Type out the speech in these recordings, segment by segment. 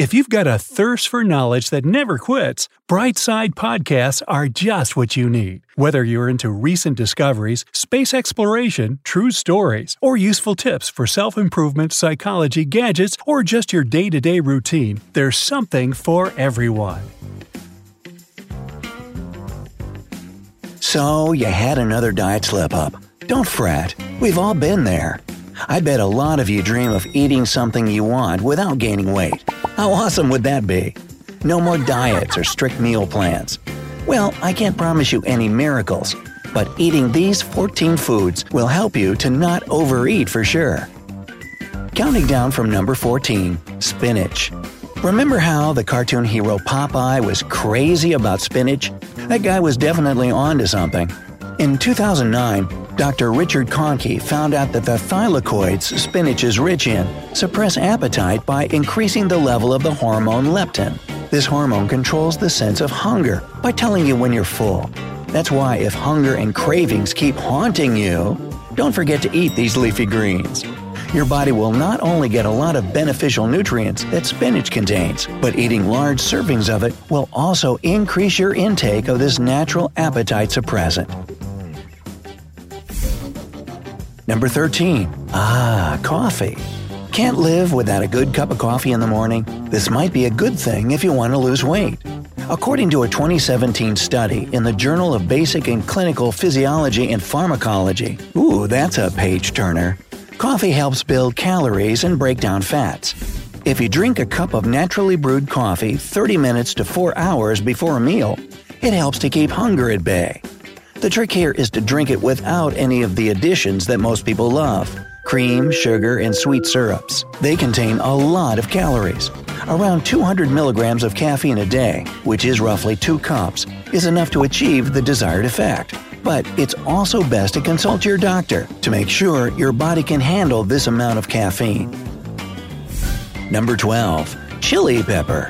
If you've got a thirst for knowledge that never quits, Brightside Podcasts are just what you need. Whether you're into recent discoveries, space exploration, true stories, or useful tips for self improvement, psychology, gadgets, or just your day to day routine, there's something for everyone. So, you had another diet slip up. Don't fret, we've all been there. I bet a lot of you dream of eating something you want without gaining weight. How awesome would that be? No more diets or strict meal plans. Well, I can't promise you any miracles, but eating these 14 foods will help you to not overeat for sure. Counting down from number 14 spinach. Remember how the cartoon hero Popeye was crazy about spinach? That guy was definitely onto something. In 2009, Dr. Richard Conkey found out that the thylakoids spinach is rich in suppress appetite by increasing the level of the hormone leptin. This hormone controls the sense of hunger by telling you when you're full. That's why if hunger and cravings keep haunting you, don't forget to eat these leafy greens. Your body will not only get a lot of beneficial nutrients that spinach contains, but eating large servings of it will also increase your intake of this natural appetite suppressant. Number 13. Ah, coffee. Can't live without a good cup of coffee in the morning? This might be a good thing if you want to lose weight. According to a 2017 study in the Journal of Basic and Clinical Physiology and Pharmacology, ooh, that's a page turner, coffee helps build calories and break down fats. If you drink a cup of naturally brewed coffee 30 minutes to 4 hours before a meal, it helps to keep hunger at bay. The trick here is to drink it without any of the additions that most people love cream, sugar, and sweet syrups. They contain a lot of calories. Around 200 milligrams of caffeine a day, which is roughly 2 cups, is enough to achieve the desired effect. But it's also best to consult your doctor to make sure your body can handle this amount of caffeine. Number 12. Chili pepper.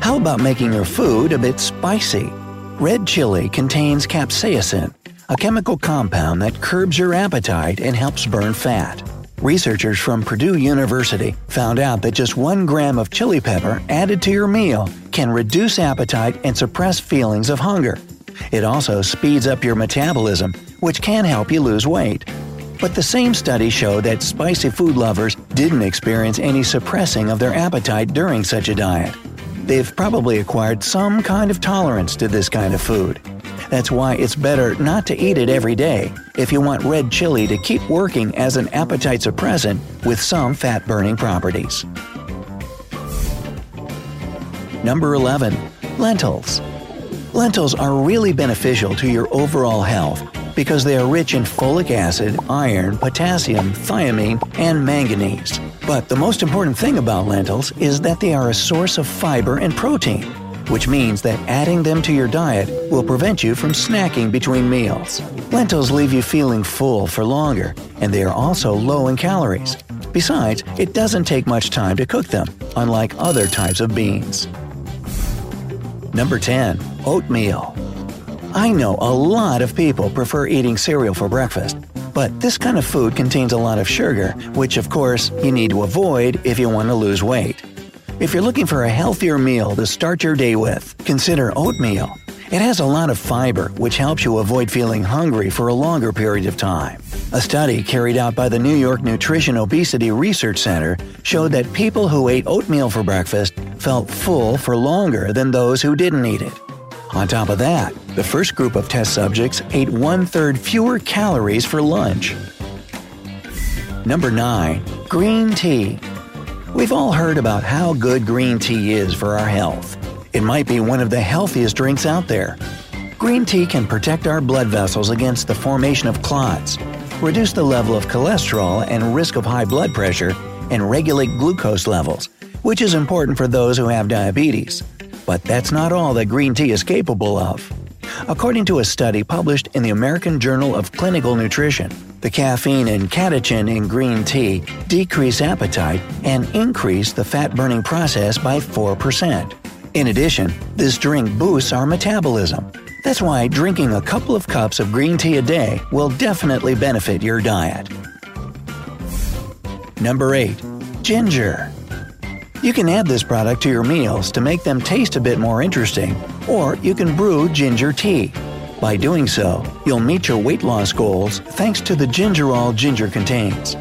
How about making your food a bit spicy? Red chili contains capsaicin, a chemical compound that curbs your appetite and helps burn fat. Researchers from Purdue University found out that just one gram of chili pepper added to your meal can reduce appetite and suppress feelings of hunger. It also speeds up your metabolism, which can help you lose weight. But the same study showed that spicy food lovers didn't experience any suppressing of their appetite during such a diet they've probably acquired some kind of tolerance to this kind of food. That's why it's better not to eat it every day if you want red chili to keep working as an appetite suppressant with some fat burning properties. Number 11. Lentils. Lentils are really beneficial to your overall health because they are rich in folic acid, iron, potassium, thiamine, and manganese. But the most important thing about lentils is that they are a source of fiber and protein, which means that adding them to your diet will prevent you from snacking between meals. Lentils leave you feeling full for longer, and they are also low in calories. Besides, it doesn't take much time to cook them, unlike other types of beans. Number 10. Oatmeal. I know a lot of people prefer eating cereal for breakfast, but this kind of food contains a lot of sugar, which of course you need to avoid if you want to lose weight. If you're looking for a healthier meal to start your day with, consider oatmeal. It has a lot of fiber, which helps you avoid feeling hungry for a longer period of time. A study carried out by the New York Nutrition Obesity Research Center showed that people who ate oatmeal for breakfast felt full for longer than those who didn't eat it. On top of that, the first group of test subjects ate one third fewer calories for lunch. Number 9. Green tea. We've all heard about how good green tea is for our health. It might be one of the healthiest drinks out there. Green tea can protect our blood vessels against the formation of clots, reduce the level of cholesterol and risk of high blood pressure, and regulate glucose levels, which is important for those who have diabetes. But that's not all that green tea is capable of. According to a study published in the American Journal of Clinical Nutrition, the caffeine and catechin in green tea decrease appetite and increase the fat burning process by 4%. In addition, this drink boosts our metabolism. That's why drinking a couple of cups of green tea a day will definitely benefit your diet. Number 8. Ginger. You can add this product to your meals to make them taste a bit more interesting, or you can brew ginger tea. By doing so, you'll meet your weight loss goals thanks to the gingerol ginger contains.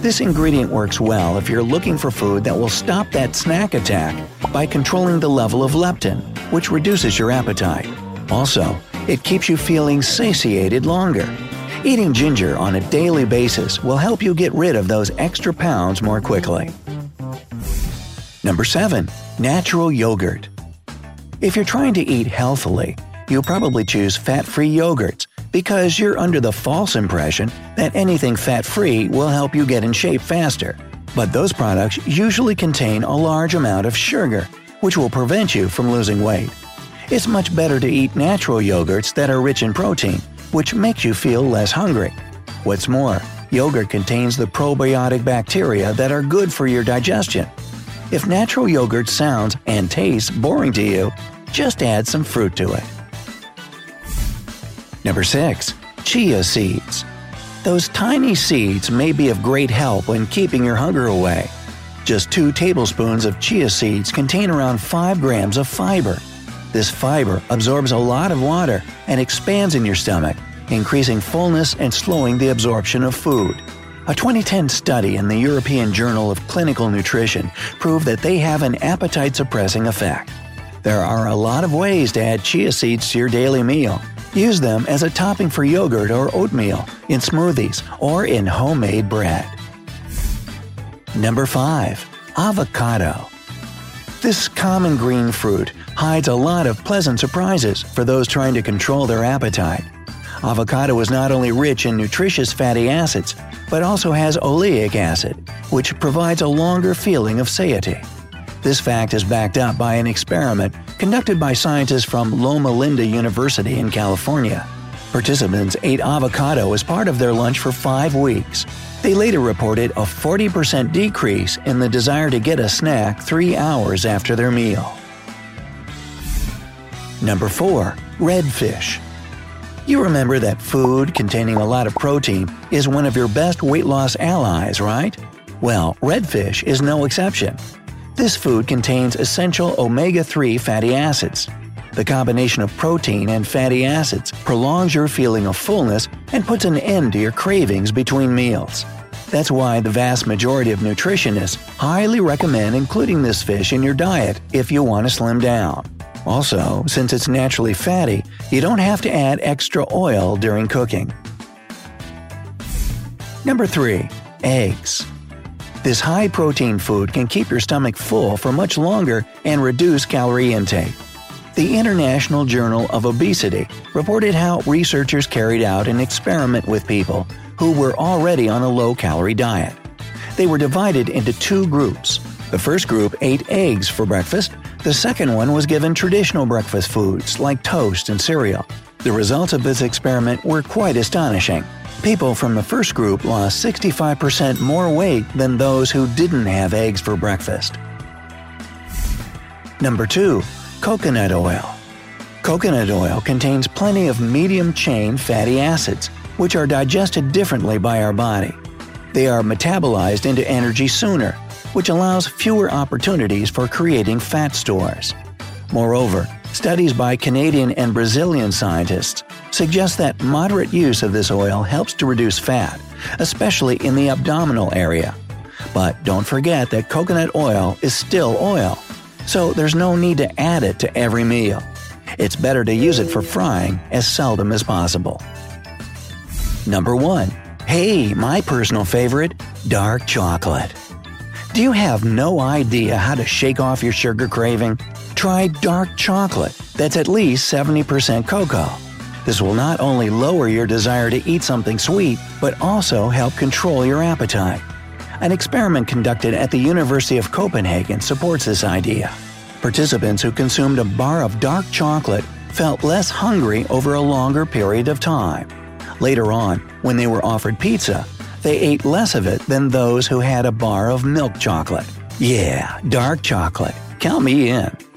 This ingredient works well if you're looking for food that will stop that snack attack by controlling the level of leptin, which reduces your appetite. Also, it keeps you feeling satiated longer. Eating ginger on a daily basis will help you get rid of those extra pounds more quickly. Number 7. Natural yogurt. If you're trying to eat healthily, you'll probably choose fat free yogurts because you're under the false impression that anything fat free will help you get in shape faster. But those products usually contain a large amount of sugar, which will prevent you from losing weight. It's much better to eat natural yogurts that are rich in protein, which makes you feel less hungry. What's more, yogurt contains the probiotic bacteria that are good for your digestion. If natural yogurt sounds and tastes boring to you, just add some fruit to it. Number 6. Chia seeds. Those tiny seeds may be of great help when keeping your hunger away. Just 2 tablespoons of chia seeds contain around 5 grams of fiber. This fiber absorbs a lot of water and expands in your stomach, increasing fullness and slowing the absorption of food. A 2010 study in the European Journal of Clinical Nutrition proved that they have an appetite suppressing effect. There are a lot of ways to add chia seeds to your daily meal. Use them as a topping for yogurt or oatmeal, in smoothies, or in homemade bread. Number 5. Avocado. This common green fruit hides a lot of pleasant surprises for those trying to control their appetite. Avocado is not only rich in nutritious fatty acids, but also has oleic acid, which provides a longer feeling of satiety. This fact is backed up by an experiment conducted by scientists from Loma Linda University in California. Participants ate avocado as part of their lunch for five weeks. They later reported a 40% decrease in the desire to get a snack three hours after their meal. Number 4. Redfish. You remember that food containing a lot of protein is one of your best weight loss allies, right? Well, redfish is no exception. This food contains essential omega 3 fatty acids. The combination of protein and fatty acids prolongs your feeling of fullness and puts an end to your cravings between meals. That's why the vast majority of nutritionists highly recommend including this fish in your diet if you want to slim down. Also, since it's naturally fatty, you don't have to add extra oil during cooking. Number 3. Eggs. This high protein food can keep your stomach full for much longer and reduce calorie intake. The International Journal of Obesity reported how researchers carried out an experiment with people who were already on a low calorie diet. They were divided into two groups. The first group ate eggs for breakfast, the second one was given traditional breakfast foods like toast and cereal. The results of this experiment were quite astonishing. People from the first group lost 65% more weight than those who didn't have eggs for breakfast. Number 2. Coconut oil. Coconut oil contains plenty of medium chain fatty acids, which are digested differently by our body. They are metabolized into energy sooner, which allows fewer opportunities for creating fat stores. Moreover, studies by Canadian and Brazilian scientists suggest that moderate use of this oil helps to reduce fat, especially in the abdominal area. But don't forget that coconut oil is still oil, so there's no need to add it to every meal. It's better to use it for frying as seldom as possible. Number 1. Hey, my personal favorite, dark chocolate. Do you have no idea how to shake off your sugar craving? Try dark chocolate that's at least 70% cocoa. This will not only lower your desire to eat something sweet, but also help control your appetite. An experiment conducted at the University of Copenhagen supports this idea. Participants who consumed a bar of dark chocolate felt less hungry over a longer period of time. Later on, when they were offered pizza, they ate less of it than those who had a bar of milk chocolate. Yeah, dark chocolate. Count me in.